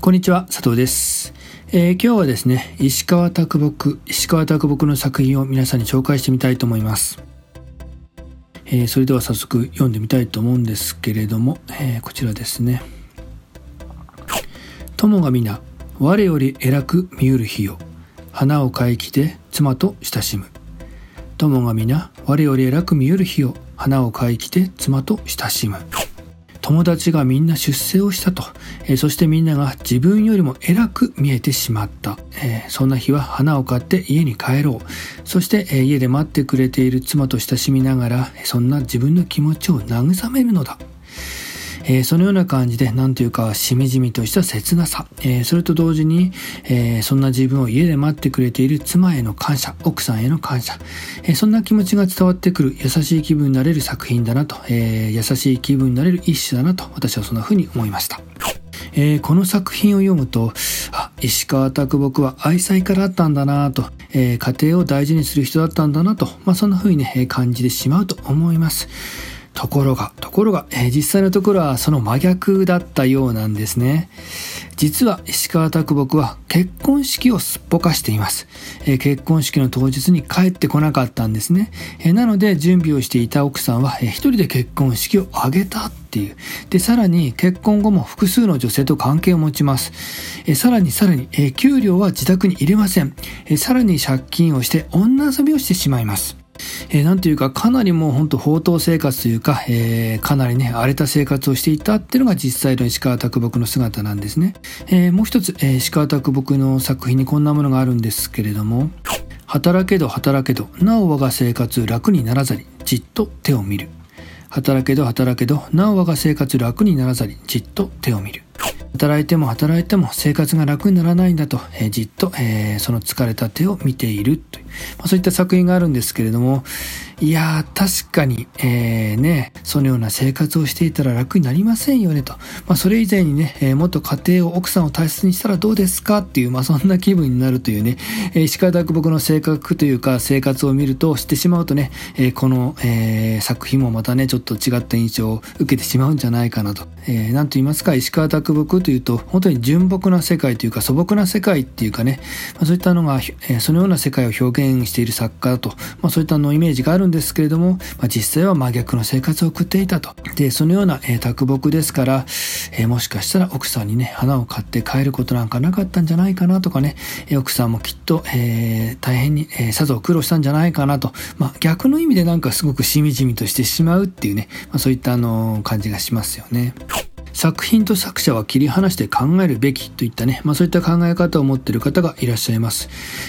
こんにちは、佐藤です。えー、今日はですね、石川啄木、石川啄木の作品を皆さんに紹介してみたいと思います。えー、それでは早速読んでみたいと思うんですけれども、えー、こちらですね。友が皆、我より偉く見うる日よ。花を買い着て妻と親しむ。友が皆、我より偉く見うる日よ。花を買い来て妻と親しむ。友達がみんな出世をしたと、えー、そしてみんなが自分よりも偉く見えてしまった、えー、そんな日は花を買って家に帰ろう。そして、えー、家で待ってくれている妻と親しみながらそんな自分の気持ちを慰めるのだ。えー、そのような感じで、なんというか、しみじみとした切なさ、えー、それと同時に、えー、そんな自分を家で待ってくれている妻への感謝、奥さんへの感謝、えそんな気持ちが伝わってくる優しい気分になれる作品だなと、え優しい気分になれる一種だなと、私はそんな風に思いました。えー、この作品を読むと、あ、石川啄木は愛妻からあったんだなと、えー、家庭を大事にする人だったんだなと、まあ、そんな風にね、感じてしまうと思います。ところが、ところが、えー、実際のところはその真逆だったようなんですね。実は石川啄木は結婚式をすっぽかしています。えー、結婚式の当日に帰ってこなかったんですね。えー、なので準備をしていた奥さんは、えー、一人で結婚式を挙げたっていう。で、さらに結婚後も複数の女性と関係を持ちます。えさらにさらに、え給料は自宅に入れません。えさらに借金をして女遊びをしてしまいます。えー、なんというか、かなりもう本当、放蕩生活というか、えー、かなりね、荒れた生活をしていたっていうのが実際の石川啄木の姿なんですね。えー、もう一つ、えー、石川啄木の作品にこんなものがあるんですけれども、働けど働けど、なお我が生活楽にならざり、じっと手を見る。働けど働けど、なお我が生活楽にならざり、じっと手を見る。働いても働いても生活が楽にならないんだと、えー、じっと、えー、その疲れた手を見ているという、まあ、そういった作品があるんですけれども、いやー、確かに、えー、ね、そのような生活をしていたら楽になりませんよねと。まあ、それ以前にね、えー、もっと家庭を、奥さんを大切にしたらどうですかっていう、まあ、そんな気分になるというね、えー、石川啄木の性格というか、生活を見ると、知ってしまうとね、えー、この、えー、作品もまたね、ちょっと違った印象を受けてしまうんじゃないかなと。えー、なんと言いますか、石川啄木というと、本当に純朴な世界というか、素朴な世界っていうかね、まあ、そういったのが、えー、そのような世界を表現している作家だと、まあ、そういったのイメージがあるんですけれども、まあ、実際は真逆の生活を送っていたと。で、そのような、えー、卓木ですから、えー、もしかしたら奥さんにね、花を買って帰ることなんかなかったんじゃないかなとかね、えー、奥さんもきっと、えー、大変に、えー、さぞ苦労したんじゃないかなと、まあ、逆の意味でなんかすごくしみじみとしてしまうっていうね、まあ、そういったあの感じがしますよね。作品と作者は切り離して考えるべきといったね、まあそういった考え方を持っている方がいらっしゃいます。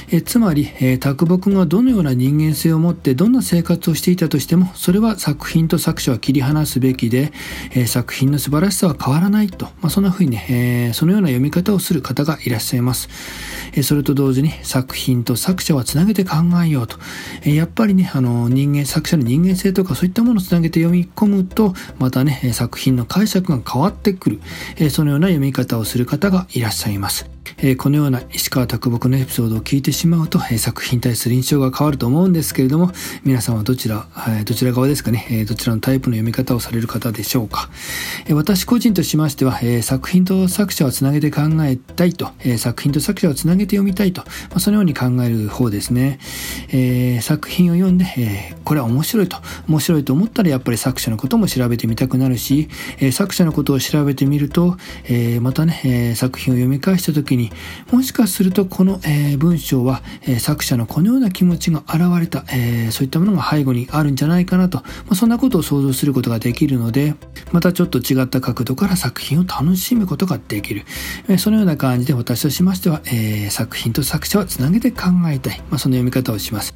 えつまり、えー、卓木がどのような人間性を持ってどんな生活をしていたとしても、それは作品と作者は切り離すべきで、えー、作品の素晴らしさは変わらないと、まあそんな風にね、えー、そのような読み方をする方がいらっしゃいます。えそれと同時に作品と作者はつなげて考えようと。えやっぱりね、あの人間、作者の人間性とかそういったものをつなげて読み込むと、またね、作品の解釈が変わっててくる、えそのような読み方をする方がいらっしゃいます。えこのような石川啄木のエピソードを聞いてしまうと、え作品に対する印象が変わると思うんですけれども、皆さんはどちら、えどちら側ですかね、えどちらのタイプの読み方をされる方でしょうか。え私個人としましては、え作品と作者をつなげて考えたいと、え作品と作者をつなげて読みたいと、まそのように考える方ですね。え作品を読んで、えこれは面白いと、面白いと思ったらやっぱり作者のことも調べてみたくなるし、え作者のことを調べてみると、えまたね、え作品を読み返した時に、もしかするとこの、えー、文章は、えー、作者のこのような気持ちが現れた、えー、そういったものが背後にあるんじゃないかなと、まあ、そんなことを想像することができるので、またちょっと違った角度から作品を楽しむことができる。えー、そのような感じで私としましては、えー、作品と作者はつなげて考えたい。まあ、その読み方をします。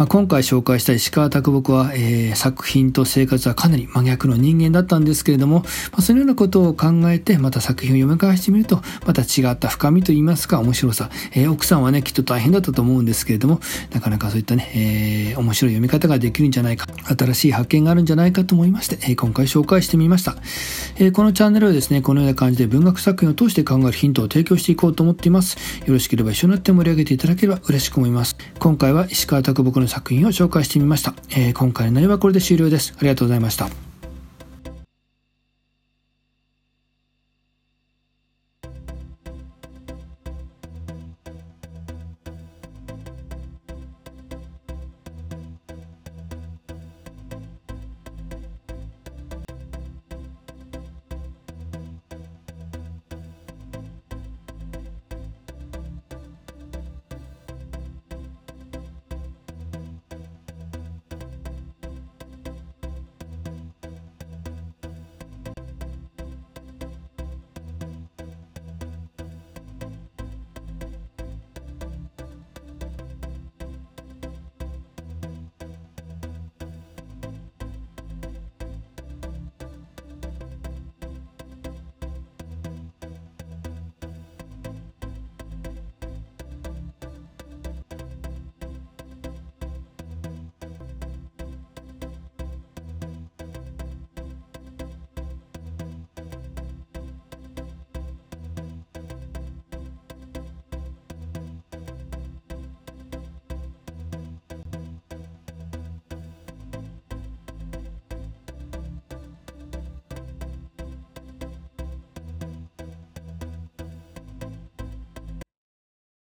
まあ、今回紹介した石川啄木は、えー、作品と生活はかなり真逆の人間だったんですけれども、まあ、そのようなことを考えて、また作品を読み返してみると、また違った深みとと言いますか面白さ、えー、奥さんはねきっと大変だったと思うんですけれどもなかなかそういったね、えー、面白い読み方ができるんじゃないか新しい発見があるんじゃないかと思いまして、えー、今回紹介してみました、えー、このチャンネルはですねこのような感じで文学作品を通して考えるヒントを提供していこうと思っています。よろしければ一緒になって盛り上げていただければ嬉しく思います。今回は石川啄木の作品を紹介してみました、えー、今回の内容はこれで終了です。ありがとうございました。